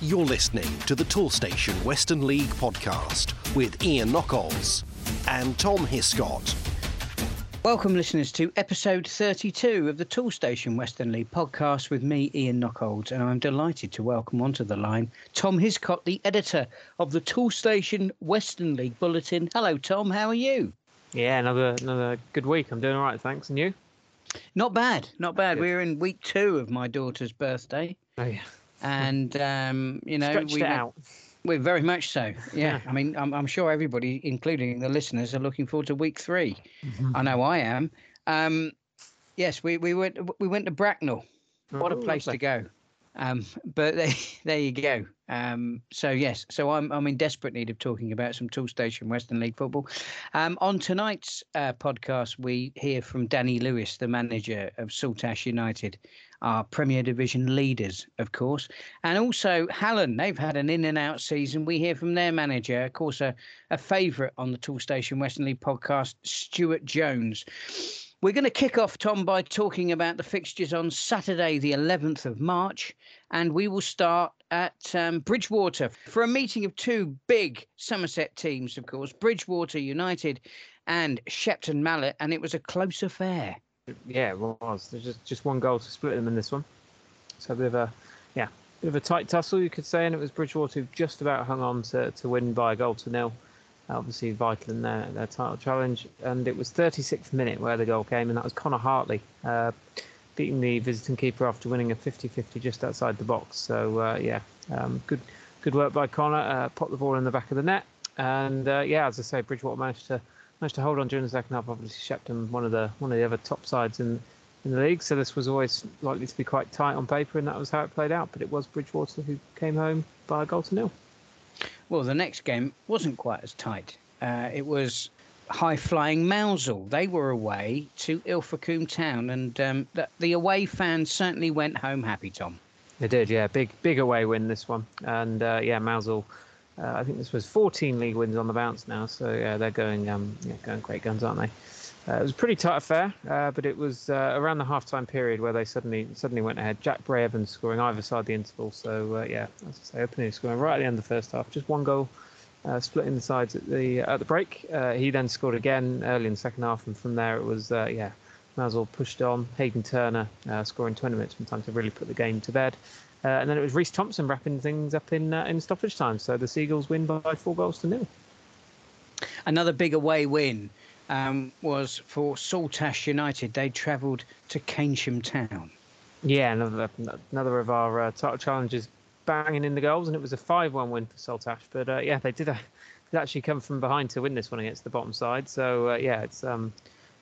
You're listening to the Toolstation Western League podcast with Ian Knockolds and Tom Hiscott. Welcome, listeners, to episode 32 of the Toolstation Western League podcast with me, Ian Knockolds, and I'm delighted to welcome onto the line Tom Hiscott, the editor of the Toolstation Western League Bulletin. Hello, Tom. How are you? Yeah, another another good week. I'm doing all right, thanks. And you? Not bad, not bad. Good. We're in week two of my daughter's birthday. Oh yeah. And um, you know, Stretched we out. We're very much so. Yeah. I mean, I'm, I'm, sure everybody, including the listeners, are looking forward to week 3 mm-hmm. I know I am. Um, yes, we, we went we went to Bracknell. What oh, a place lovely. to go. Um, but there you go. Um, so yes, so I'm I'm in desperate need of talking about some Toolstation Western League football. Um, on tonight's uh, podcast, we hear from Danny Lewis, the manager of Saltash United, our Premier Division leaders, of course, and also Hallen. They've had an in and out season. We hear from their manager, of course, a, a favourite on the Toolstation Western League podcast, Stuart Jones. We're going to kick off, Tom, by talking about the fixtures on Saturday, the 11th of March, and we will start at um, Bridgwater for a meeting of two big Somerset teams, of course, Bridgwater United and Shepton Mallet, and it was a close affair. Yeah, it was. There's just, just one goal to split them in this one. So a bit of a, yeah, bit of a tight tussle, you could say, and it was Bridgwater who just about hung on to, to win by a goal to nil obviously vital in their, their title challenge. And it was 36th minute where the goal came, and that was Connor Hartley uh, beating the visiting keeper after winning a 50-50 just outside the box. So uh, yeah, um, good good work by Connor. Uh, popped the ball in the back of the net, and uh, yeah, as I say, Bridgwater managed to managed to hold on during the second half. Obviously, Shepton one of the one of the other top sides in in the league, so this was always likely to be quite tight on paper, and that was how it played out. But it was Bridgwater who came home by a goal to nil. Well, the next game wasn't quite as tight. Uh, it was high flying Mousehole. They were away to Ilfracombe Town, and um, the, the, away fans certainly went home happy. Tom. They did, yeah. Big big away win this one, and uh, yeah, Mousehole. Uh, I think this was 14 league wins on the bounce now, so yeah, they're going um, yeah, going great guns, aren't they? Uh, it was a pretty tight affair, uh, but it was uh, around the half-time period where they suddenly suddenly went ahead. Jack Bray Evans scoring either side the interval. So uh, yeah, as I say, opening scoring right at the end of the first half, just one goal, uh, splitting the sides at the at the break. Uh, he then scored again early in the second half, and from there it was yeah, Mousehole pushed on. Hayden Turner scoring 20 minutes from time to really put the game to bed. and then it was Reese Thompson wrapping things up in in stoppage time. So the Seagulls win by four goals to nil. Another big away win um, was for Saltash United. They travelled to Keynsham Town. Yeah, another another of our uh, title challenges banging in the goals, and it was a 5-1 win for Saltash. But uh, yeah, they did, uh, did actually come from behind to win this one against the bottom side. So uh, yeah, it's um,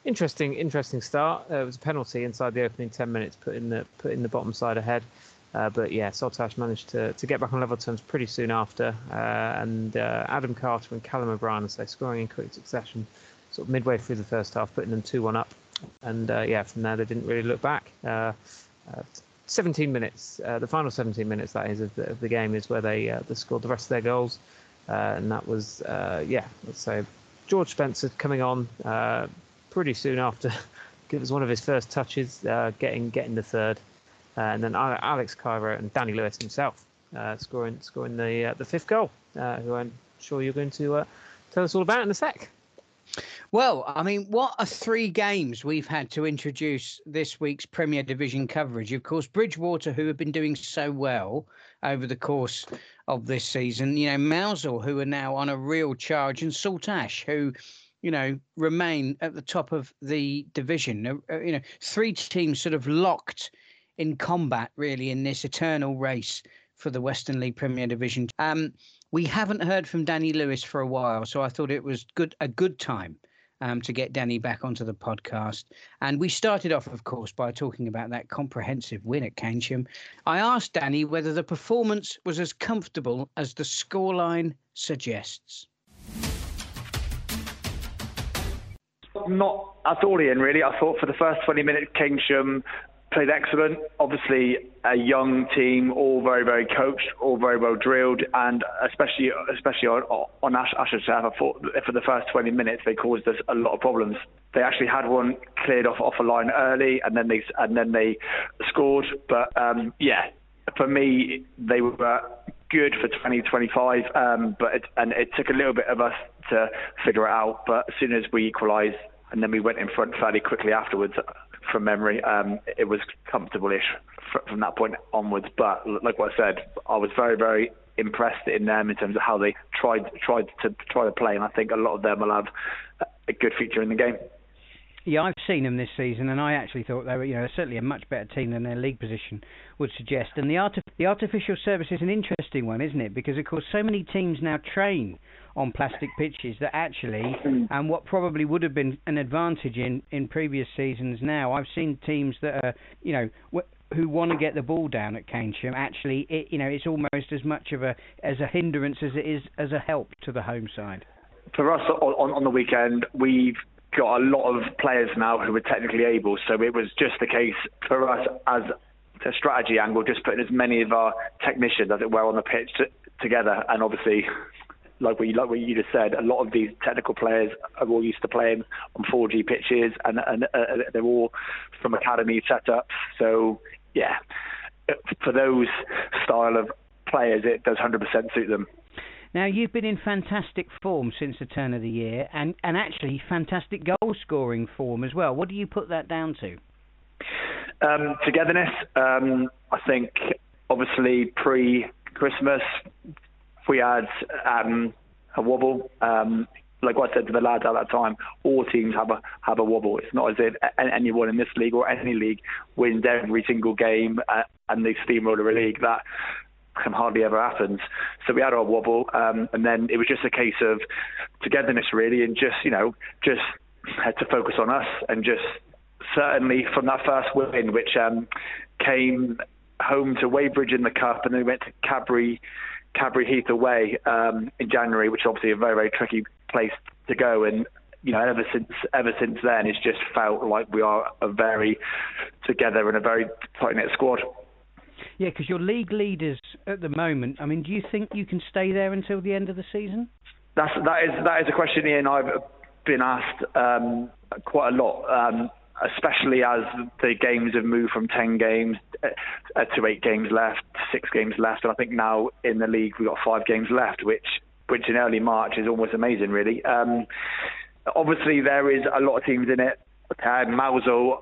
interesting interesting start. Uh, it was a penalty inside the opening 10 minutes, putting the putting the bottom side ahead. Uh, but yeah, Saltash managed to, to get back on level terms pretty soon after, and Adam Carter and Callum O'Brien, as they scoring in quick succession, sort of midway through the first half, putting them 2 1 up. And uh, yeah, from there, they didn't really look back. Uh, uh 17 minutes, uh, the final 17 minutes, that is, of the, of the game, is where they, uh, they scored the rest of their goals. and that was, yeah, let's say George Spencer coming on pretty soon after. it was one of his first touches, getting getting the third. and then Alex Cairo and Danny Lewis himself scoring scoring the the fifth goal, who I'm sure you're going to tell us all about in a sec. Well, I mean, what are three games we've had to introduce this week's Premier Division coverage? Of course, Bridgwater, who have been doing so well over the course of this season, you know, Mousehole, who are now on a real charge, and Saltash, who, you know, remain at the top of the division. Uh, uh, you know, three teams sort of locked in combat, really, in this eternal race for the Western League Premier Division. Um, we haven't heard from Danny Lewis for a while, so I thought it was good a good time um, to get Danny back onto the podcast. And we started off, of course, by talking about that comprehensive win at Keynsham. I asked Danny whether the performance was as comfortable as the scoreline suggests. Not at all, Ian, really. I thought for the first 20 minutes, Keynsham played excellent. Obviously, a young team, all very, very coached, all very well drilled, and especially, especially on, on Ash, Asher I thought for the first 20 minutes they caused us a lot of problems. They actually had one cleared off off a line early, and then they and then they scored. But um, yeah, for me, they were good for 2025, um, but it, and it took a little bit of us to figure it out. But as soon as we equalised, and then we went in front fairly quickly afterwards, from memory, um, it was comfortable-ish from that point onwards. But like what I said, I was very, very impressed in them in terms of how they tried tried to try to play, and I think a lot of them will have a good feature in the game. Yeah, I've seen them this season, and I actually thought they were, you know, certainly a much better team than their league position would suggest. And the art the artificial surface is an interesting one, isn't it? Because of course, so many teams now train on plastic pitches that actually, and what probably would have been an advantage in in previous seasons. Now, I've seen teams that are, you know, who want to get the ball down at Keynsham, actually, it, you know, it's almost as much of a as a hindrance as it is as a help to the home side. For us on, on the weekend, we've got a lot of players now who are technically able, so it was just the case for us as a strategy angle, just putting as many of our technicians, as it were, on the pitch to, together, and obviously like what you like what you just said, a lot of these technical players are all used to playing on 4G pitches, and, and uh, they're all from academy setups. So yeah, for those style of players, it does 100% suit them. Now you've been in fantastic form since the turn of the year, and and actually fantastic goal scoring form as well. What do you put that down to? Um, togetherness. Um, I think obviously pre Christmas we had um, a wobble. Um, like I said to the lads at that time, all teams have a have a wobble. It's not as if anyone in this league or any league wins every single game uh, and they steamroller a league. That can hardly ever happens. So we had our wobble, um, and then it was just a case of togetherness really, and just you know just had to focus on us and just certainly from that first win, which um, came home to Weybridge in the cup, and then we went to Cadbury Cadbury Heath away um, in January, which is obviously a very very tricky place to go. And you know, ever since ever since then, it's just felt like we are a very together and a very tight knit squad. Yeah, because you're league leaders at the moment. I mean, do you think you can stay there until the end of the season? That's that is that is a question Ian I've been asked um, quite a lot. Um, especially as the games have moved from 10 games uh, to 8 games left, 6 games left, and I think now in the league we've got 5 games left, which which in early March is almost amazing, really. Um, obviously, there is a lot of teams in it. Uh, Mousehole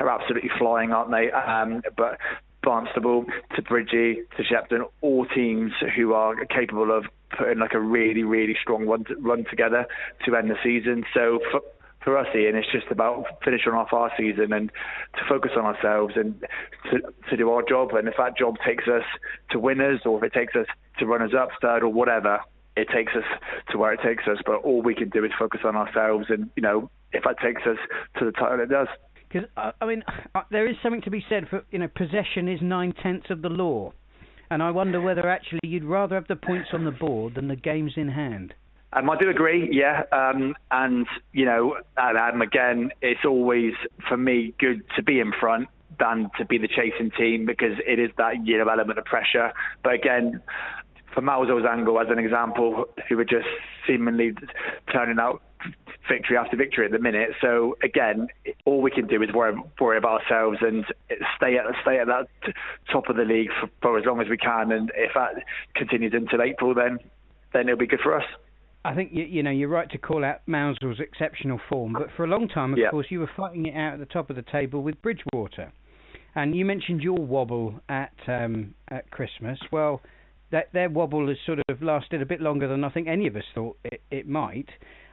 are absolutely flying, aren't they? Um, but Barnstaple to Bridgie to Shepton, all teams who are capable of putting like a really, really strong run, run together to end the season. So for, for us, Ian, it's just about finishing off our season and to focus on ourselves and to, to do our job. And if that job takes us to winners or if it takes us to runners up, third, or whatever, it takes us to where it takes us. But all we can do is focus on ourselves. And, you know, if that takes us to the title, it does. Because, uh, I mean, uh, there is something to be said for, you know, possession is nine tenths of the law. And I wonder whether actually you'd rather have the points on the board than the games in hand. Um, I do agree, yeah. Um, and, you know, and again, it's always, for me, good to be in front than to be the chasing team because it is that, you know, element of pressure. But again, for Mousehole's angle, as an example, who were just seemingly turning out victory after victory at the minute. So again, all we can do is worry, worry about ourselves and stay at stay at that top of the league for, for as long as we can. And if that continues until April, then then it'll be good for us. I think you, you know you're right to call out Mousehole's exceptional form, but for a long time, of course, you were fighting it out at the top of the table with Bridgwater, and you mentioned your wobble at um, at Christmas. Well, that their wobble has sort of lasted a bit longer than I think any of us thought it, it might.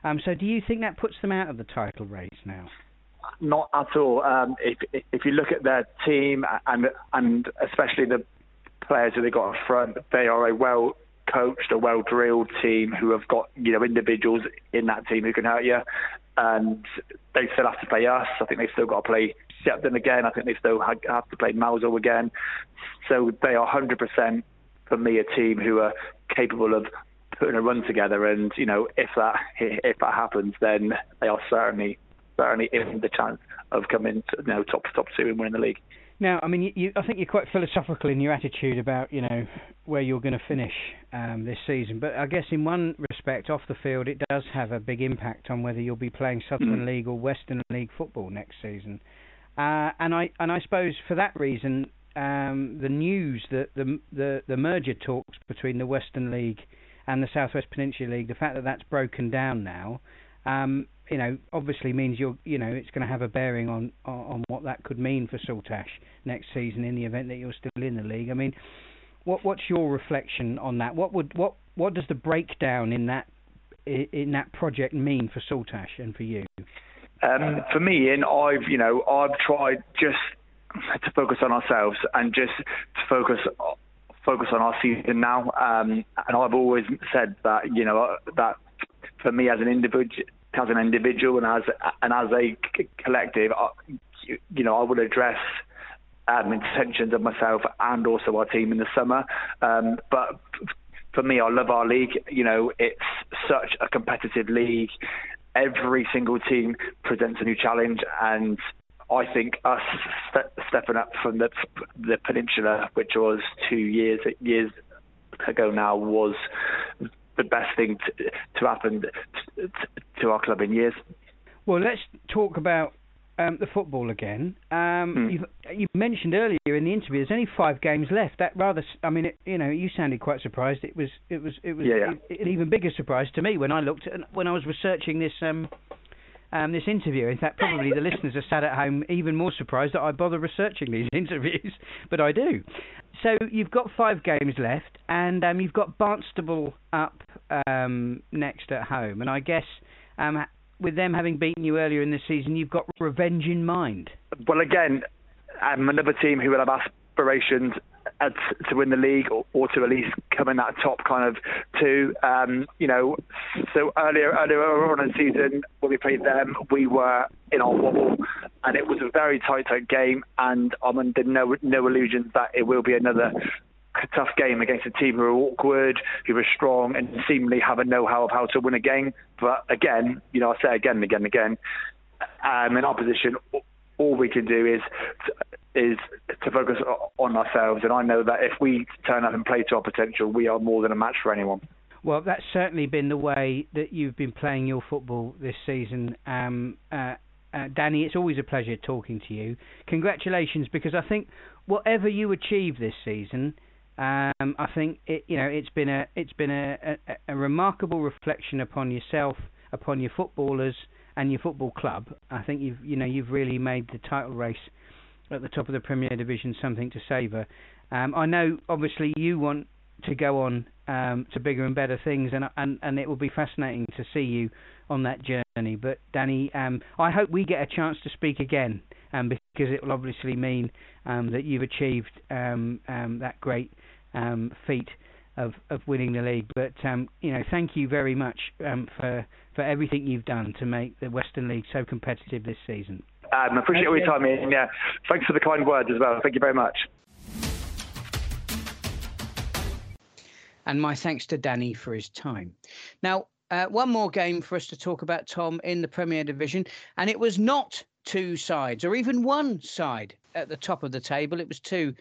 Um, so, do you think that puts them out of the title race now? Not at all. Um, if if you look at their team and and especially the players that they got up front, they are a well coached, a well drilled team who have got you know individuals in that team who can hurt you, and they still have to play us. I think they've still got to play Shepton again. I think they still have to play Mousehole again. So they are 100% for me a team who are capable of putting a run together. And you know if that if that happens, then they are certainly certainly in the chance of coming to, you know top top two and winning the league. Now, I mean, you, you, I think you're quite philosophical in your attitude about you know where you're going to finish um, this season. But I guess in one respect, off the field, it does have a big impact on whether you'll be playing Southern mm. League or Western League football next season. Uh, and I and I suppose for that reason, um, the news that the, the the merger talks between the Western League and the Southwest Peninsula League, the fact that that's broken down now, um, you know, obviously means you're, you know, it's going to have a bearing on, on, what that could mean for Saltash next season in the event that you're still in the league. I mean, what what's your reflection on that? What would what what does the breakdown in that in that project mean for Saltash and for you? Um, for me, and I've you know I've tried just to focus on ourselves and just to focus focus on our season now. Um, and I've always said that you know that for me as an individual as an individual and as and as a collective, you know I would address um, intentions of myself and also our team in the summer. Um, but for me, I love our league. You know, it's such a competitive league. Every single team presents a new challenge, and I think us stepping up from the the peninsula, which was two years years ago now, was the best thing to, to happen to, to our club in years. Well, let's talk about um, the football again. Um, hmm. you've, you mentioned earlier in the interview there's only five games left. That rather, I mean, it, you know, you sounded quite surprised. It was, it was, it was yeah, yeah. an even bigger surprise to me when I looked at when I was researching this. Um, um, this interview. In fact, probably the listeners are sat at home even more surprised that I bother researching these interviews, but I do. So you've got five games left, and um, you've got Barnstaple up um, next at home, and I guess um, with them having beaten you earlier in the season, you've got revenge in mind. Well, again, um, another team who will have aspirations to win the league or, or, to at least come in that top kind of two. Um, you know, so earlier earlier on in the season when we played them, we were in our wobble, and it was a very tight tight game. And I'm under no no illusions that it will be another tough game against a team who are awkward, who are strong, and seemingly have a know-how of how to win a game. But again, you know, I say again and again and again, um, in opposition, all we can do is is to focus on ourselves. And I know that if we turn up and play to our potential, we are more than a match for anyone. Well, that's certainly been the way that you've been playing your football this season. Um, uh, uh, Danny, it's always a pleasure talking to you. Congratulations, because I think whatever you achieve this season, um, I think it, you know it's been a it's been a, a, a, remarkable reflection upon yourself, upon your footballers and your football club. I think you've you know you've really made the title race at the top of the Premier Division something to savour. Um, I know obviously you want to go on um, to bigger and better things, and and and it will be fascinating to see you on that journey. But Danny, um, I hope we get a chance to speak again, um, because it will obviously mean um, that you've achieved um, um, that great feat of, of winning the league. But you know, thank you very much for for everything you've done to make the Western League so competitive this season. Um, I appreciate okay. your time, Ian. Yeah, thanks for the kind words as well. Thank you very much. And my thanks to Danny for his time. Now, uh, one more game for us to talk about, Tom, in the Premier Division, and it was not two sides or even one side at the top of the table. It was two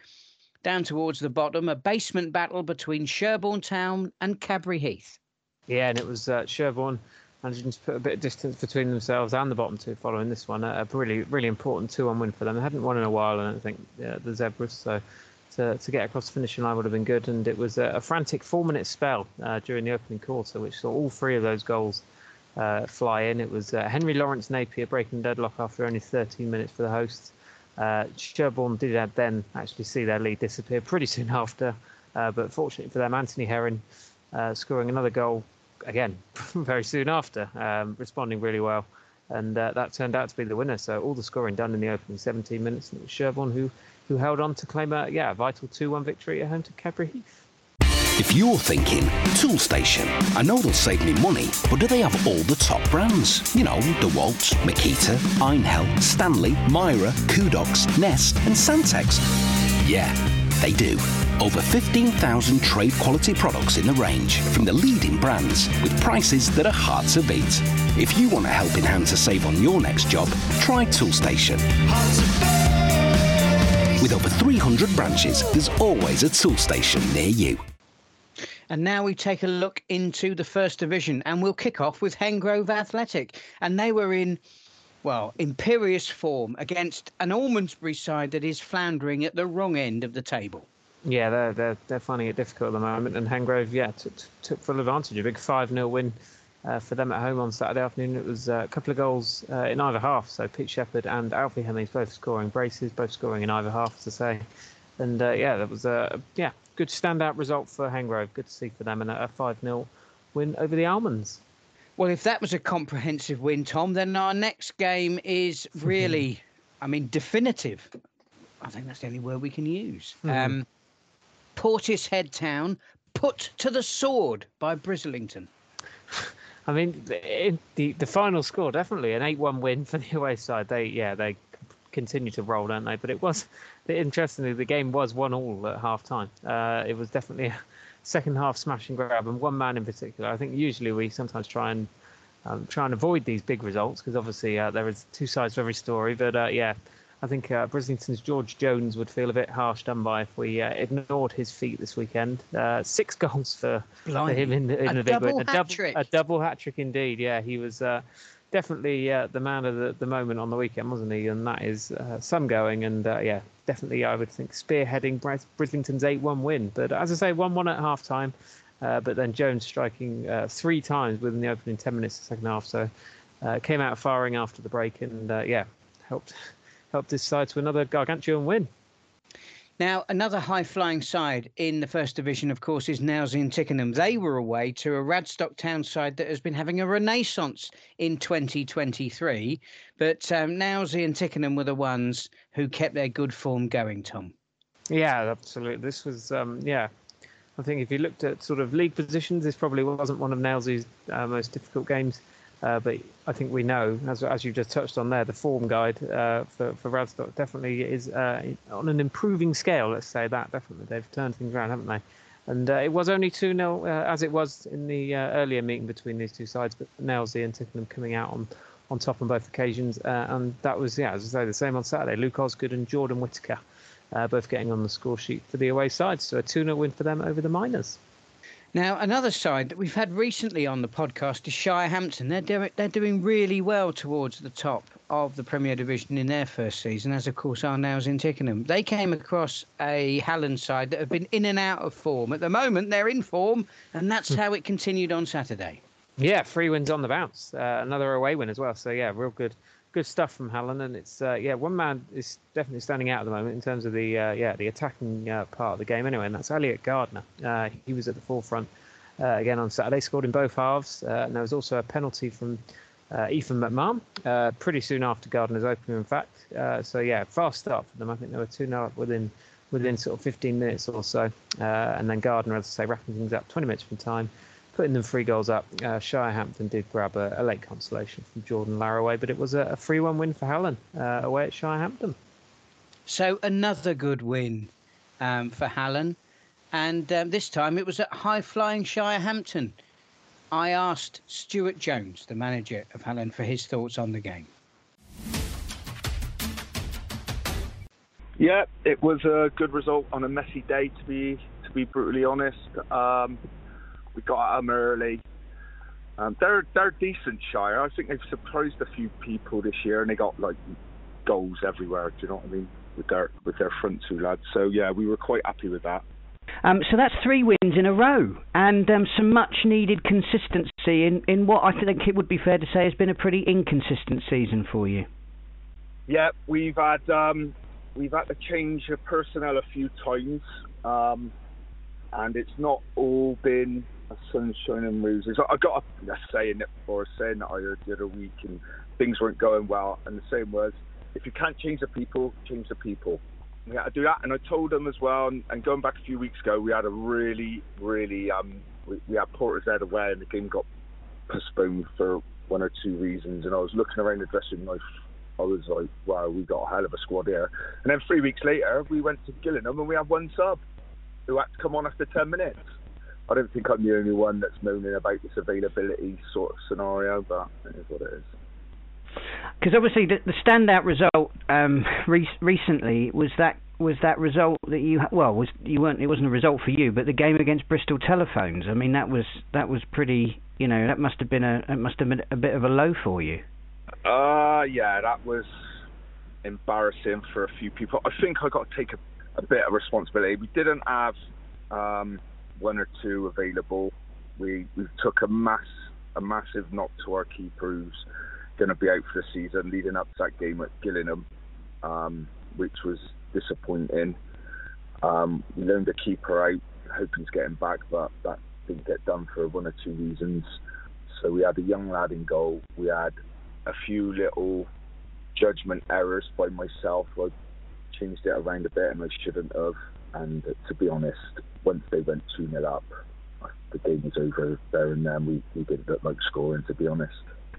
down towards the bottom, a basement battle between Sherborne Town and Cadbury Heath. Yeah, and it was uh, Sherborne managing put a bit of distance between themselves and the bottom two following this one. A really, really important 2 1 win for them. They hadn't won in a while, I don't think, yeah, the Zebras. So to, to get across the finishing line would have been good. And it was a, a frantic four minute spell uh, during the opening quarter, which saw all three of those goals uh, fly in. It was uh, Henry Lawrence Napier breaking deadlock after only 13 minutes for the hosts. Uh, Sherborne did then actually see their lead disappear pretty soon after, uh, but fortunately for them, Anthony Herring uh, scoring another goal again very soon after, um, responding really well, and uh, that turned out to be the winner. So all the scoring done in the opening 17 minutes, and it was Sherborne who who held on to claim a yeah vital 2-1 victory at home to Cadbury Heath. If you're thinking, Toolstation, I know they'll save me money, but do they have all the top brands? You know, DeWalt, Makita, Einhell, Stanley, Mira, Kudox, Nest, and Santex. Yeah, they do. Over 15,000 trade quality products in the range from the leading brands with prices that are hard to beat. If you want a helping hand to save on your next job, try Toolstation. With over 300 branches, there's always a Toolstation near you. And now we take a look into the first division, and we'll kick off with Hengrove Athletic. And they were in well, imperious form against an Almondsbury side that is floundering at the wrong end of the table. Yeah, they're they're, they're finding it difficult at the moment, and Hengrove, yeah, took, took full advantage. A big five 0 win uh, for them at home on Saturday afternoon. It was uh, a couple of goals uh, in either half. So Pete Shepherd and Alfie Hemmings both scoring braces, both scoring in either half, to say. And uh, yeah, that was a yeah good standout result for Hengrove. Good to see for them, and a five 0 win over the Almonds. Well, if that was a comprehensive win, Tom, then our next game is really, I mean, definitive. I think that's the only word we can use. Mm-hmm. Um, Portishead Town put to the sword by Brislington. I mean, the the final score definitely an eight-one win for the away side. They yeah they continue to roll, don't they? But it was interestingly the game was one all at half time. Uh, it was definitely a second half smash and grab, and one man in particular. I think usually we sometimes try and um, try and avoid these big results because obviously uh, there is two sides to every story. But uh, yeah, I think uh, Brislington's George Jones would feel a bit harsh done by if we uh, ignored his feat this weekend. Uh, six goals for, for, him in, in a the big win. A double, a double hat trick indeed. Yeah, he was uh, definitely uh, the man of the, the, moment on the weekend, wasn't he? And that is uh, some going. And yeah, definitely I would think spearheading Brislington's 8 1 win. But as I say, 1 1 at half time. but then Jones striking three times within the opening 10 minutes of the second half. So came out firing after the break and yeah, helped helped his side to another gargantuan win. Now, another high flying side in the first division, of course, is Nailsea and Tickenham. They were away to a Radstock Town side that has been having a renaissance in 2023. But um, and Tickenham were the ones who kept their good form going, Tom. Yeah, absolutely. This was, um, yeah. I think if you looked at sort of league positions, this probably wasn't one of Nailsea's uh, most difficult games. Uh, but I think we know, as, as you just touched on there, the form guide uh, for, for Radstock definitely is uh, on an improving scale, let's say that. Definitely. They've turned things around, haven't they? And uh, it was only 2 0 uh, as it was in the uh, earlier meeting between these two sides, but Nailsea and Tickenham coming out on, on top on both occasions. and that was, yeah, as I say, the same on Saturday. Luke Osgood and Jordan Whitaker both getting on the score sheet for the away side. So a 2 0 win for them over the Miners. Now, another side that we've had recently on the podcast is Shirehampton. They're doing they're doing really well towards the top of the Premier Division in their first season, as of course are Nailsea and Tickenham. They came across a Hallen side that have been in and out of form. At the moment, they're in form, and that's hmm. how it continued on Saturday. Yeah, three wins on the bounce. Uh, another away win as well. So yeah, real good good stuff from Hallen, and it's uh, yeah one man is definitely standing out at the moment in terms of the uh, yeah the attacking uh, part of the game anyway, and that's Elliot Gardner. Uh, he was at the forefront uh, again on Saturday, scored in both halves, uh, and there was also a penalty from Ethan McMahon pretty soon after Gardner's opening, in fact. so yeah, fast start for them. I think they were two 0 up within within sort of 15 minutes or so, and then Gardner, as I say, wrapping things up 20 minutes from time putting them three goals up. Uh, Shirehampton did grab a, a, late consolation from Jordan Laraway, but it was a, a 3 1 win for Hallen uh, away at Shirehampton. So another good win um, for Hallen, and um, this time it was at high flying Shirehampton. I asked Stuart Jones, the manager of Hallen, for his thoughts on the game. Yeah, it was a good result on a messy day, to be to be brutally honest. Um, we got at them early. Um, they're they're decent Shire. I think they've surprised a few people this year, and they got like goals everywhere. Do you know what I mean? With their with their front two lads. So yeah, we were quite happy with that. Um, so that's three wins in a row, and um, some much needed consistency in, in what I think it would be fair to say has been a pretty inconsistent season for you. Yeah, we've had um, we've had to change personnel a few times, um, and it's not all been sunshine and roses. I got a, a saying it or a saying that I heard the other week, and things weren't going well. And the same was, if you can't change the people, change the people. We had to do that, and I told them as well. And, and going back a few weeks ago, we had a really, really, um, we, we had Portishead away, and the game got postponed for one or two reasons. And I was looking around the dressing room, I was like, wow, we got a hell of a squad here. And then three weeks later, we went to Gillingham, and we had one sub who had to come on after 10 minutes. I don't think I'm the only one that's moaning about this availability sort of scenario, but it is what it is. Because obviously the, the, standout result um, re- recently was that was that result that you well was you weren't it wasn't a result for you, but the game against Bristol Telephones. I mean that was that was pretty you know that must have been a it must have been a bit of a low for you. Uh, yeah, that was embarrassing for a few people. I think I got to take a, a bit of responsibility. We didn't have um, one or two available. We we took a mass a massive knock to our keeper who's going to be out for the season, leading up to that game at Gillingham, um, which was disappointing. Um, we loaned a keeper out, hoping to get him back, but that didn't get done for one or two reasons. So we had a young lad in goal. We had a few little judgment errors by myself. I changed it around a bit and I shouldn't have. And to be honest, once they went 2 0 up, the game was over there and then. We, we didn't look like scoring, to be honest.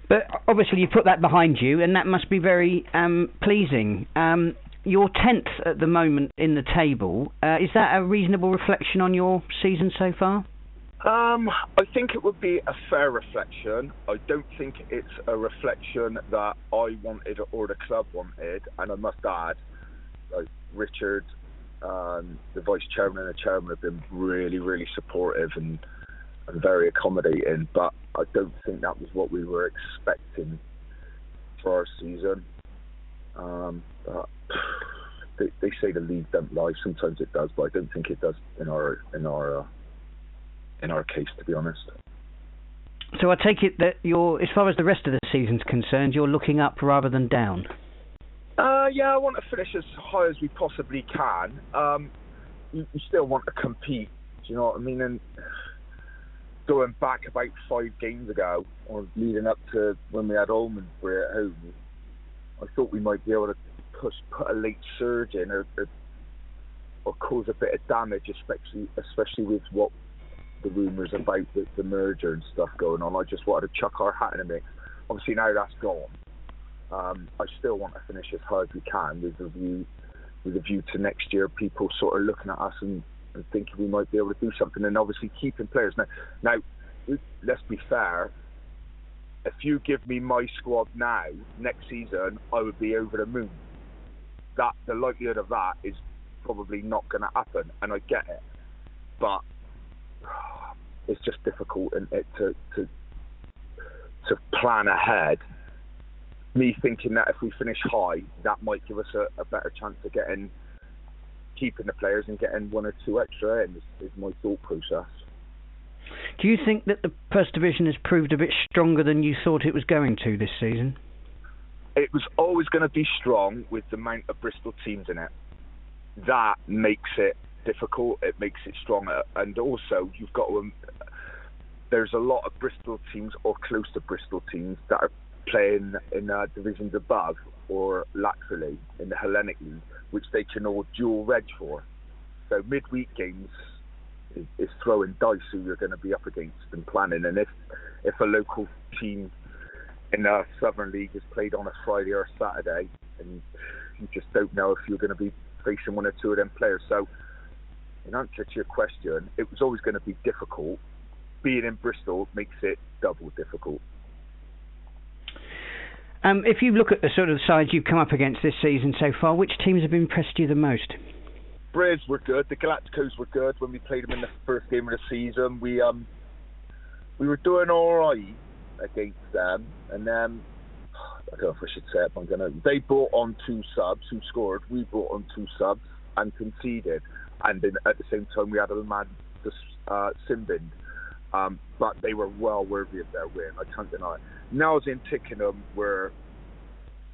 But obviously, you put that behind you, and that must be very um, pleasing. Um, you're tenth at the moment in the table. Uh, is that a reasonable reflection on your season so far? Um, I think it would be a fair reflection. I don't think it's a reflection that I wanted or the club wanted. And I must add, like Richard, um, the vice chairman and the chairman have been really, really supportive and and very accommodating. But I don't think that was what we were expecting for our season. Um, but they, they say the league don't lie. Sometimes it does, but I don't think it does in our in our uh, in our case, to be honest. So I take it that you're, as far as the rest of the season's concerned, you're looking up rather than down. Uh, yeah, I want to finish as high as we possibly can. Um, you, you still want to compete. Do you know what I mean? And going back about five games ago, or leading up to when we had Almondsbury at home, I thought we might be able to push, put a late surge in, or, or, or cause a bit of damage, especially especially with what the rumours about the, the, merger and stuff going on. I just wanted to chuck our hat in the mix. Obviously now that's gone. Um, I still want to finish as high as we can with a view with a view to next year. People sort of looking at us and, and thinking we might be able to do something, and obviously keeping players. Now, now let's be fair. If you give me my squad now, next season, I would be over the moon. That the likelihood of that is probably not going to happen, and I get it. But it's just difficult and to to to plan ahead. Me thinking that if we finish high, that might give us a, a better chance of getting keeping the players and getting one or two extra in is, is my thought process. Do you think that the First Division has proved a bit stronger than you thought it was going to this season? It was always going to be strong with the amount of Bristol teams in it. That makes it difficult. It makes it stronger, and also you've got to. Um, there's a lot of Bristol teams or close to Bristol teams that are playing in uh, divisions above or laterally in the Hellenic League, which they can all dual reg for. So midweek games is, is throwing dice who you're going to be up against and planning. And if if a local team in the Southern League is played on a Friday or a Saturday, and you just don't know if you're going to be facing one or two of them players. So in answer to your question, it was always going to be difficult. Being in Bristol makes it double difficult. Um, if you look at the sort of sides you've come up against this season so far, which teams have impressed you the most? Braves were good. The Galacticos were good when we played them in the first game of the season. We um we were doing all right against them, and then I don't know if I should say it, but I'm gonna. They brought on two subs who scored. We brought on two subs and conceded and then at the same time we had a man, uh, Sinbind. Um, but they were well worthy of their win. I can't deny it. Nailsea and Tickenham, where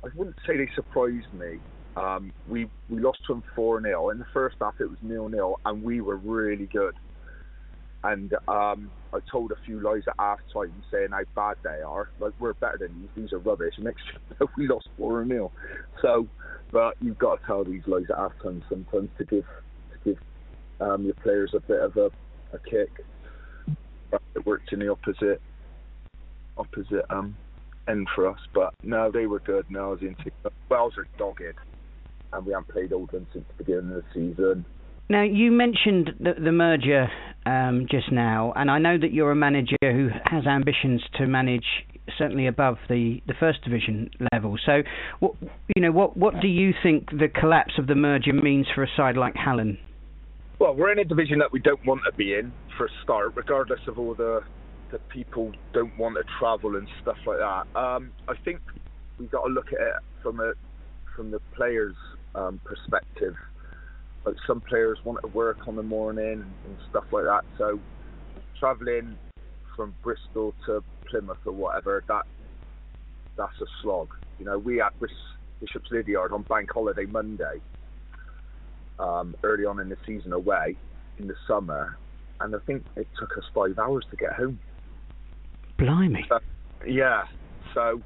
I wouldn't say they surprised me. Um, we we lost to them four 0 In the first half, it was nil nil, and we were really good. And um, I told a few lies at half time saying how bad they are. Like we're better than these. These are rubbish. Next, we lost four 0 So, but you've got to tell these lies at half time sometimes to give to give um, your players a bit of a, a kick. It worked in the opposite opposite um, end for us, but no, they were good. No, I was into Wells are dogged, and we haven't played Oldland since the beginning of the season. Now, you mentioned the, the merger um, just now, and I know that you're a manager who has ambitions to manage certainly above the, the first division level. So, what, you know, what what do you think the collapse of the merger means for a side like Hallen? Well, we're in a division that we don't want to be in for a start, regardless of all the the people don't want to travel and stuff like that. Um, I think we've got to look at it from a from the players' um, perspective. Like some players want to work on the morning and stuff like that. So traveling from Bristol to Plymouth or whatever, that that's a slog. You know, we had Bishop's Lydeard on Bank Holiday Monday, um, early on in the season away in the summer, and I think it took us five hours to get home. Blimey. So, yeah. So,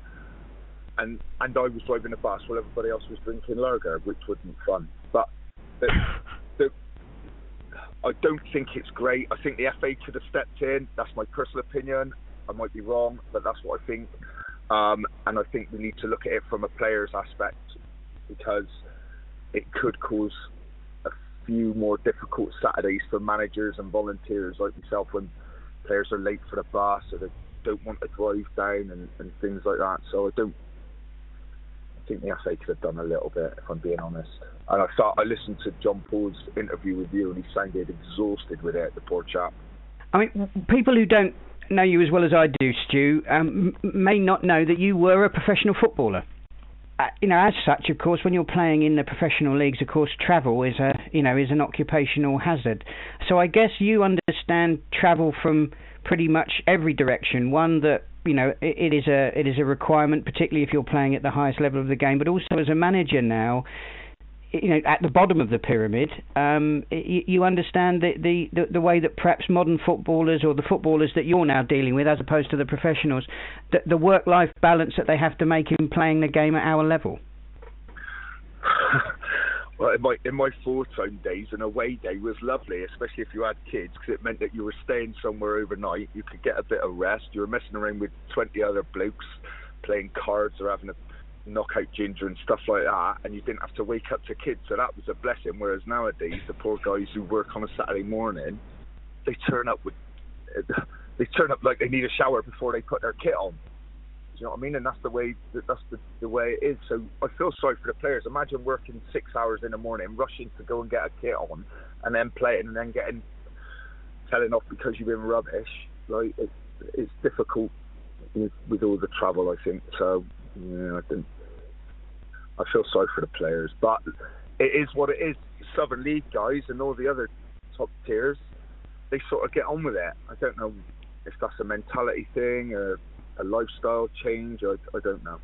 and and I was driving a bus while everybody else was drinking lager, which wasn't fun. But the, the, I don't think it's great. I think the FA could have stepped in. That's my personal opinion. I might be wrong, but that's what I think. Um, and I think we need to look at it from a player's aspect because it could cause a few more difficult Saturdays for managers and volunteers like myself when players are late for the bus or they don't want to drive down and, and things like that. So I don't. I think the FA could have done a little bit, if I'm being honest. And I thought I listened to John Paul's interview with you, and he sounded exhausted with it. The poor chap. I mean, people who don't know you as well as I do, Stu, um, may not know that you were a professional footballer. Uh, you know, as such, of course, when you're playing in the professional leagues, of course, travel is a you know is an occupational hazard. So I guess you understand travel from pretty much every direction. One that you know it, it is a it is a requirement, particularly if you're playing at the highest level of the game. But also as a manager now, you know, at the bottom of the pyramid, um, you, you, understand the, the, the, the, way that perhaps modern footballers or the footballers that you're now dealing with, as opposed to the professionals, the, the work-life balance that they have to make in playing the game at our level. well, in my in my full-time days, an away day was lovely, especially if you had kids, because it meant that you were staying somewhere overnight. You could get a bit of rest. You were messing around with 20 other blokes, playing cards or having a knockout ginger and stuff like that, and you didn't have to wake up to kids. So that was a blessing. Whereas nowadays, the poor guys who work on a Saturday morning, they turn up with, they turn up like they need a shower before they put their kit on. You know what I mean? And that's the way that that's the, the way it is. So I feel sorry for the players. Imagine working six hours in the morning, rushing to go and get a kit on, and then playing, and then getting telling off because you've been rubbish. Like it, it's difficult with, with all the travel. I think so. Yeah, I think I feel sorry for the players, but it is what it is. Southern League guys and all the other top tiers, they sort of get on with it. I don't know if that's a mentality thing or a lifestyle change. I, I don't know.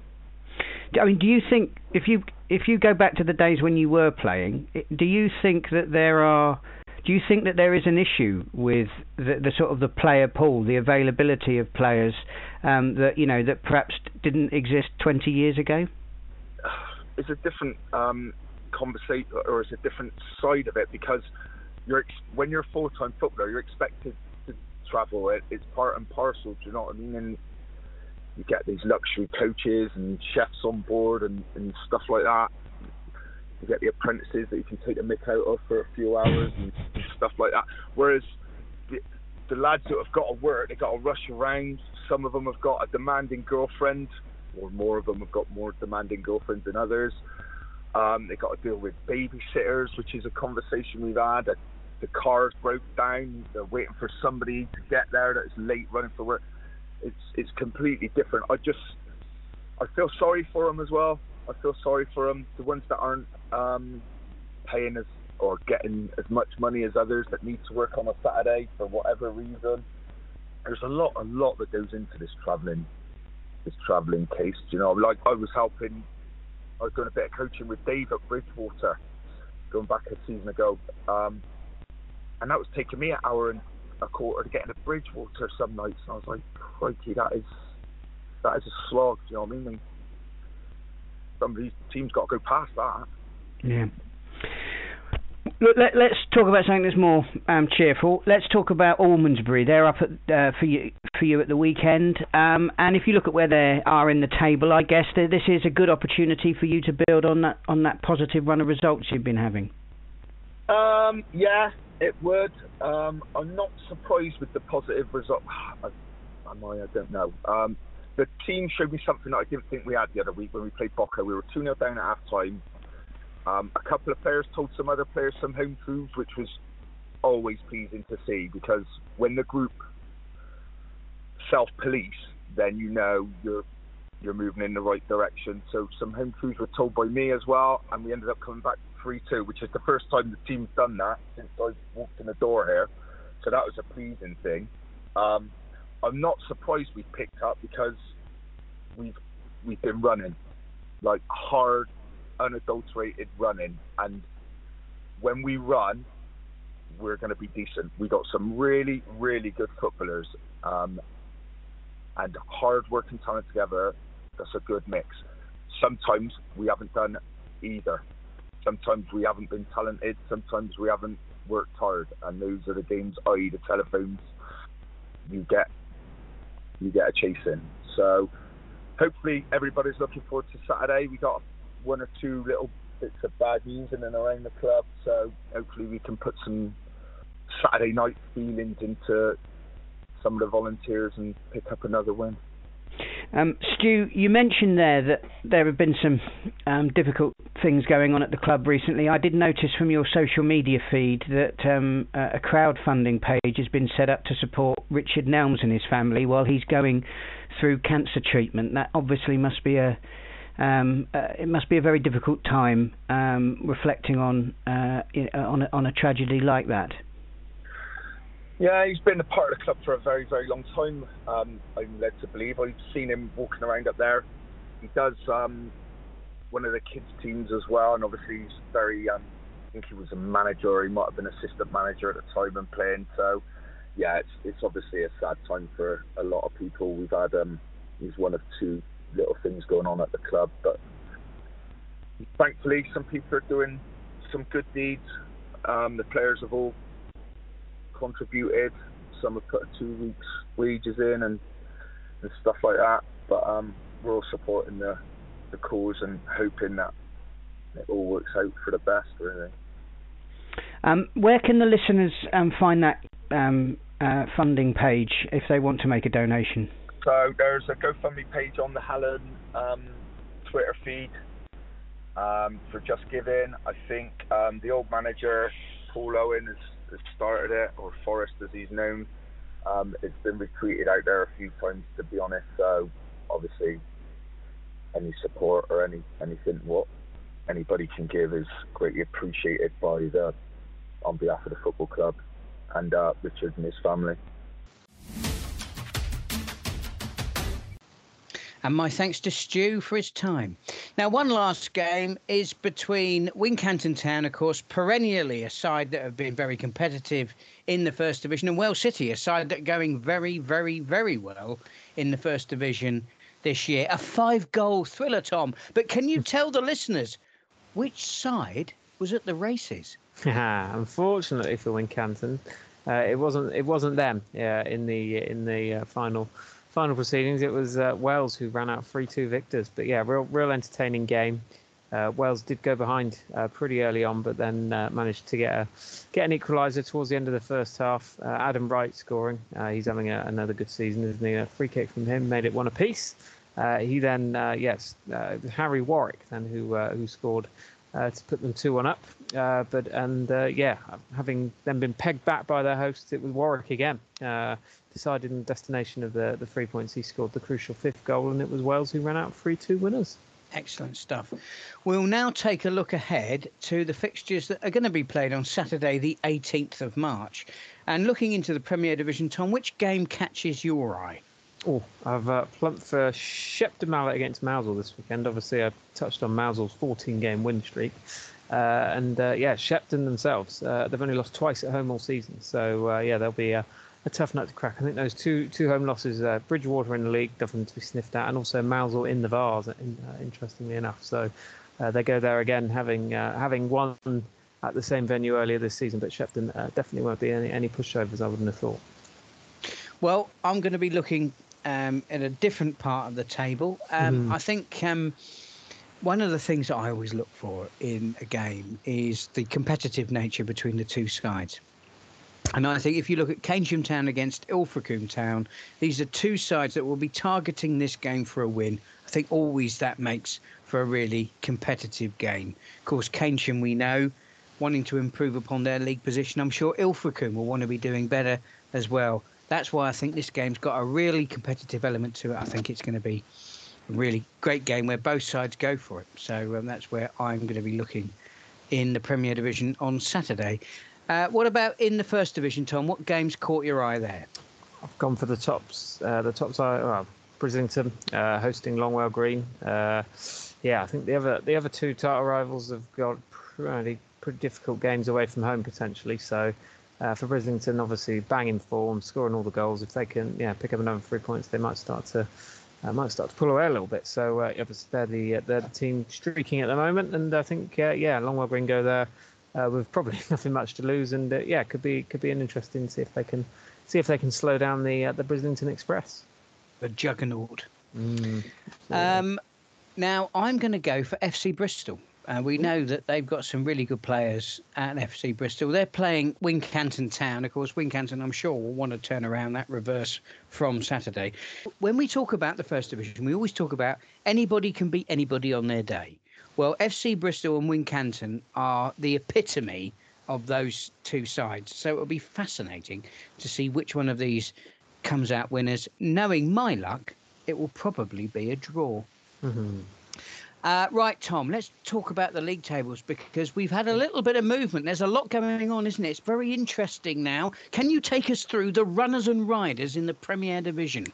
I mean, do you think if you if you go back to the days when you were playing, do you think that there are do you think that there is an issue with the, the sort of the player pool, the availability of players um, that you know that perhaps didn't exist 20 years ago? it's a different um, conversation or it's a different side of it because you're ex- when you're a full time footballer, you're expected to travel. It, it's part and parcel. Do you know what I mean? And you get these luxury coaches and chefs on board and, and stuff like that. You get the apprentices that you can take the mick out of for a few hours and, stuff like that. Whereas the, the lads that have got to work, they've got to rush around. Some of them have got a demanding girlfriend or more of them have got more demanding girlfriends than others. Um, they got to deal with babysitters, which is a conversation we've had. The cars broke down. They're waiting for somebody to get there that's late running for work. It's it's completely different. I just I feel sorry for them as well. I feel sorry for them, the ones that aren't um, paying as or getting as much money as others that need to work on a Saturday for whatever reason. There's a lot, a lot that goes into this travelling this travelling case. You know, like I was helping, I was doing a bit of coaching with Dave at Bridgwater, going back a season ago, um, and that was taking me an hour and a quarter to get into Bridgwater some nights. And I was like, crikey, that is that is a slog. Do you know what I mean? some of these teams got to go past that. Yeah. Look, let, us talk about something that's more um, cheerful. Let's talk about Almondsbury. They're up at, uh, for you for you at the weekend, um, and if you look at where they are in the table, I guess this is a good opportunity for you to build on that on that positive run of results you've been having. Um, yeah, it would. Um, I'm not surprised with the positive result. Am I? I don't know. Um, the team showed me something that I didn't think we had the other week when we played Boco. We were 2 0 down at half time. Um, a couple of players told some other players some home truths, which was always pleasing to see because when the group self police, then you know you're you're moving in the right direction. So some home truths were told by me as well, and we ended up coming back 3-2, which is the first time the team's done that since I walked in the door here. So that was a pleasing thing. Um, I'm not surprised we picked up because we've we've been running like hard, unadulterated running, and when we run, we're going to be decent. We got some really, really good footballers, um, and hard working talent together. That's a good mix. Sometimes we haven't done either. Sometimes we haven't been talented. Sometimes we haven't worked hard, and those are the games, i.e., the telephones. You get you get a chase in. So hopefully everybody's looking forward to Saturday. We got one or two little bits of bad news in and around the club, so hopefully we can put some Saturday night feelings into some of the volunteers and pick up another win. Um, Stu, you mentioned there that there have been some um, difficult things going on at the club recently. I did notice from your social media feed that um, a crowdfunding page has been set up to support Richard Nelms and his family while he's going through cancer treatment. That obviously must be a um, uh, it must be a very difficult time um, reflecting on uh, on a, on a tragedy like that. Yeah, he's been a part of the club for a very, very long time. Um, I'm led to believe. I've seen him walking around up there. He does um, one of the kids' teams as well, and obviously he's very. Um, I think he was a manager, or he might have been assistant manager at the time and playing. So, yeah, it's it's obviously a sad time for a lot of people. We've had um, he's one of two little things going on at the club, but thankfully some people are doing some good deeds. Um, the players have all contributed. Some have put two weeks' wages in and and stuff like that. But um, we're all supporting the the cause and hoping that it all works out for the best, really. Um, where can the listeners um, find that um, uh, funding page if they want to make a donation? So there's a GoFundMe page on the Hallen um, Twitter feed um, for Just Giving. I think um, the old manager Paul Owen has that started it, or Forrest as he's known. Um, it's been retweeted out there a few times, to be honest. So obviously, any support or any anything what anybody can give is greatly appreciated by the on behalf of the football club and uh, Richard and his family. And my thanks to Stu for his time. Now, one last game is between Wincanton Town, of course, perennially a side that have been very competitive in the First Division, and Wells City, a side that going very, very, very well in the First Division this year. A five goal thriller, Tom. But can you tell the listeners which side was at the races? Unfortunately for Wincanton, uh, it wasn't. It wasn't them. Yeah, in the in the uh, final final proceedings, it was uh, Wells who ran out 3-2 victors. But yeah, real real entertaining game. Uh, Wells did go behind uh, pretty early on, but then uh, managed to get a get an equaliser towards the end of the first half. Uh, Adam Wright scoring. Uh, he's having a, another good season, isn't he? A free kick from him made it one apiece. he then, yes, Harry Warwick then who who scored uh, to put them two one up. Uh, but and uh, yeah, having then been pegged back by their hosts, it was Warwick again decided in the destination of the, the three points. He scored the crucial fifth goal, and it was Wells who ran out 3 2 winners. Excellent stuff. We'll now take a look ahead to the fixtures that are going to be played on Saturday, the 18th of March. And looking into the Premier Division, Tom, which game catches your eye? Oh, I've uh, plumped for Shepton Mallet against Mousehole this weekend. Obviously, I touched on Mousehole's 14 game win streak. Uh, and uh, yeah, Shepton themselves, uh, they've only lost twice at home all season. So uh, yeah, they'll be a tough nut to crack. I think those two two home losses, uh, Bridgwater in the league, nothing to be sniffed at, and also Mousehole in the Vase, in, uh, interestingly enough. So uh, they go there again, having uh, having won at the same venue earlier this season, but Shepton uh, definitely won't be any, any pushovers, I wouldn't have thought. Well, I'm going to be looking um, at a different part of the table. Um, mm. I think. Um, one of the things that I always look for in a game is the competitive nature between the two sides. And I think if you look at Keynsham Town against Ilfracombe Town, these are two sides that will be targeting this game for a win. I think always that makes for a really competitive game. Of course, Keynsham, we know, wanting to improve upon their league position. I'm sure Ilfracombe will want to be doing better as well. That's why I think this game's got a really competitive element to it. I think it's going to be a really great game where both sides go for it. So um, that's where I'm going to be looking in the Premier Division on Saturday. Uh, what about in the First Division, Tom? What games caught your eye there? I've gone for the tops. Uh, the tops are well, Brislington uh, hosting Longwell Green. Uh, yeah, I think the other the other two title rivals have got pretty pretty difficult games away from home potentially. So uh, for Brislington, obviously banging form, scoring all the goals. If they can, yeah, pick up another three points, they might start to uh, might start to pull away a little bit. So uh, obviously they're the uh, they're the team streaking at the moment, and I think uh, yeah, Longwell Green go there uh, with probably nothing much to lose, and uh, yeah, could be could be an interesting see if they can see if they can slow down the uh, the Brislington Express. The juggernaut. Mm. Um, now I'm going to go for FC Bristol. Uh, we know that they've got some really good players at FC Bristol. They're playing Wincanton Town. Of course, Wincanton, I'm sure, will want to turn around that reverse from Saturday. When we talk about the First Division, we always talk about anybody can beat anybody on their day. Well, FC Bristol and Wincanton are the epitome of those two sides. So it'll be fascinating to see which one of these comes out winners. Knowing my luck, it will probably be a draw. Mm-hmm. Uh, right, Tom, let's talk about the league tables because we've had a little bit of movement. There's a lot going on, isn't it? It's very interesting now. Can you take us through the runners and riders in the Premier Division?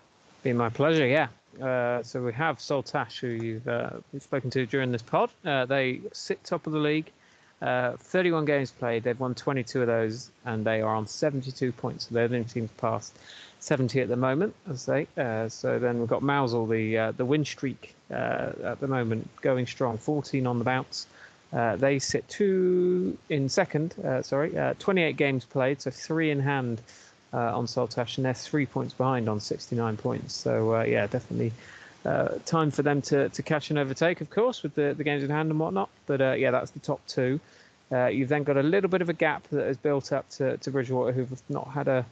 Be my pleasure, yeah. Uh, so we have Saltash, who you've, uh, spoken to during this pod. Uh, they sit top of the league. Uh, 31 games played. They've won 22 of those, and they are on 72 points. So they're the only team past 70 at the moment, as they. Uh, so then we've got Mousehole, the uh, the win streak uh, at the moment, going strong, 14 on the bounce. Uh, they sit two in second. Uh, sorry, 28 games played, so three in hand on Saltash, and they're three points behind on 69 points. So yeah, definitely. time for them to, to catch and overtake, of course, with the, the games in hand and whatnot. But yeah, that's the top two. you've then got a little bit of a gap that has built up to, to Bridgwater, who've not had a,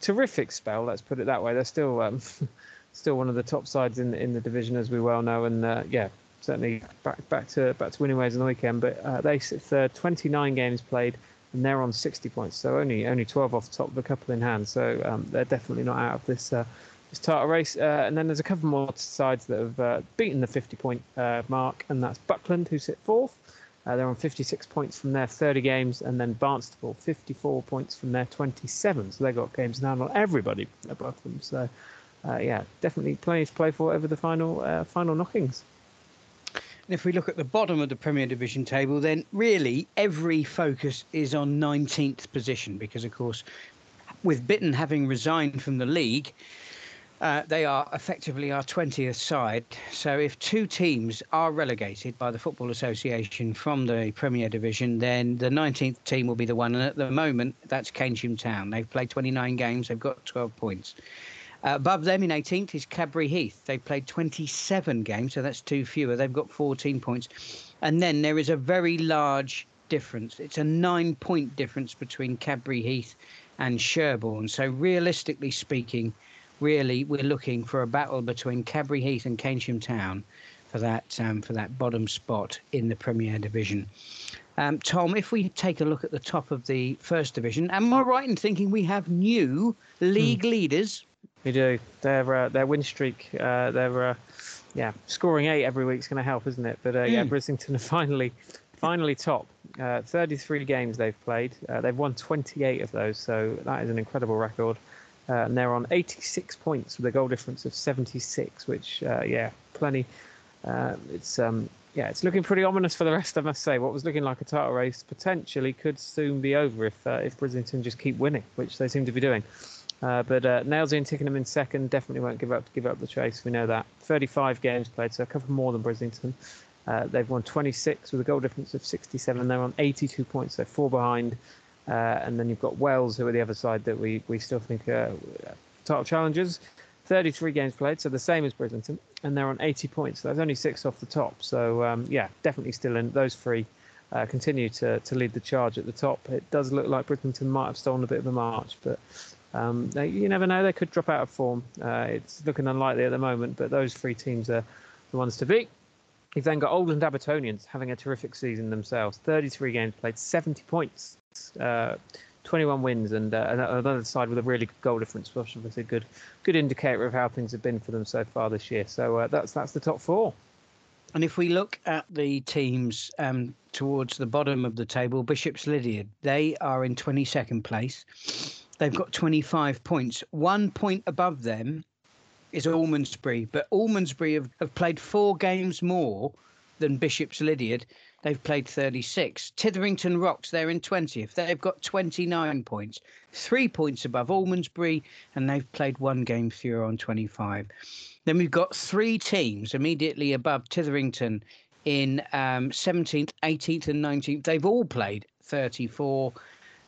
terrific spell. Let's put it that way. They're still um, still one of the top sides in in the division, as we well know. And uh, yeah, certainly back back to back to winning ways on the weekend. But uh, they sit third, 29 games played, and they're on 60 points. So only only 12 off the top, a couple in hand. So um, they're definitely not out of this. Uh, this title race, uh, and then there's a couple more sides that have uh, beaten the 50 point uh, mark, and that's Buckland, who sit fourth, uh, they're on 56 points from their 30 games, and then Barnstaple 54 points from their 27. So they've got games now on everybody above them. So, uh, yeah, definitely plenty to play for over the final uh, final knockings. And if we look at the bottom of the Premier Division table, then really every focus is on 19th position because, of course, with Bitton having resigned from the league, uh, they are effectively our 20th side. So if two teams are relegated by the Football Association from the Premier Division, then the 19th team will be the one. And at the moment, that's Keynsham Town. They've played 29 games, they've got 12 points. Uh, above them in 18th is Cadbury Heath. They've played 27 games, so that's two fewer. They've got 14 points. And then there is a very large difference. It's a nine point difference between Cadbury Heath and Sherborne. So, realistically speaking, really we're looking for a battle between Cadbury Heath and Keynsham Town for that um, for that bottom spot in the Premier Division. Um, Tom, if we take a look at the top of the First Division, am I right in thinking we have new league hmm. leaders? We do. Their uh, their win streak, uh, their uh, yeah, scoring eight every week is going to help, isn't it? But mm. yeah, hmm. Brislington are finally finally top. Uh, 33 games they've played. Uh, they've won 28 of those, so that is an incredible record. Uh, and they're on 86 points with a goal difference of 76, which, uh, yeah, plenty. Uh, it's um, yeah, it's looking pretty ominous for the rest. I must say, what was looking like a title race potentially could soon be over if uh, if Brislington just keep winning, which they seem to be doing. Uh, but uh, Nailsea and Tickenham in second definitely won't give up give up the chase. We know that. 35 games played, so a couple more than Brislington. Uh, they've won 26 with a goal difference of 67. They're on 82 points, so four behind uh, and then you've got Wells, who are the other side that we, we still think are title challengers. 33 games played, so the same as Brislington, and they're on 80 points. So that's only six off the top. So um, yeah, definitely still in. Those three uh, continue to, to lead the charge at the top. It does look like Brislington might have stolen a bit of a march, but um, they, you never know. They could drop out of form. Uh, it's looking unlikely at the moment, but those three teams are the ones to beat. You've then got Oldland Abertonians having a terrific season themselves. 33 games played, 70 points uh, 21 wins and uh, another side with a really good goal difference, which is a good good indicator of how things have been for them so far this year. So uh, that's that's the top four. And if we look at the teams um, towards the bottom of the table, Bishop's Lydeard, they are in 22nd place. They've got 25 points. One point above them is Almondsbury, but Almondsbury have, have played four games more than Bishop's Lydeard. They've played 36. Tytherington Rocks, they're in 20th. They've got 29 points, three points above Almondsbury, and they've played one game fewer on 25. Then we've got three teams immediately above Tytherington in um, 17th, 18th, and 19th. They've all played 34.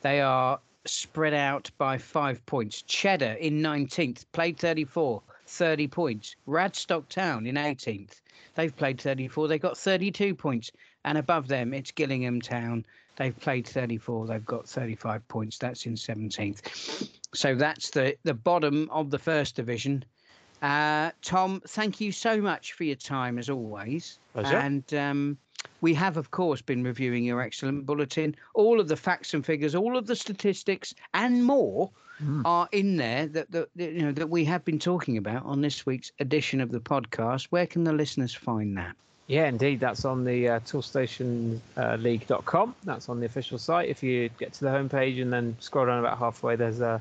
They are spread out by five points. Cheddar in 19th, played 34, 30 points. Radstock Town in 18th. They've played 34. They've got 32 points. And above them, it's Gillingham Town. They've played 34. They've got 35 points. That's in 17th. So that's the, the bottom of the first division. Uh, Tom, thank you so much for your time as always. Pleasure. And um, we have, of course, been reviewing your excellent bulletin. All of the facts and figures, all of the statistics, and more mm. are in there that, that you know that we have been talking about on this week's edition of the podcast. Where can the listeners find that? Yeah, indeed. That's on the uh, toolstationleague.com. That's on the official site. If you get to the homepage and then scroll down about halfway, there's a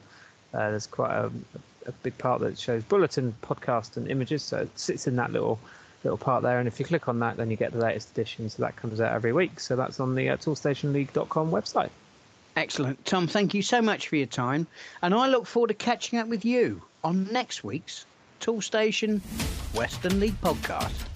uh, there's quite a, a big part that shows bulletin, podcast, and images. So it sits in that little little part there. And if you click on that, then you get the latest edition. So that comes out every week. So that's on the uh, toolstationleague.com website. Excellent. Tom, thank you so much for your time. And I look forward to catching up with you on next week's Toolstation Western League podcast.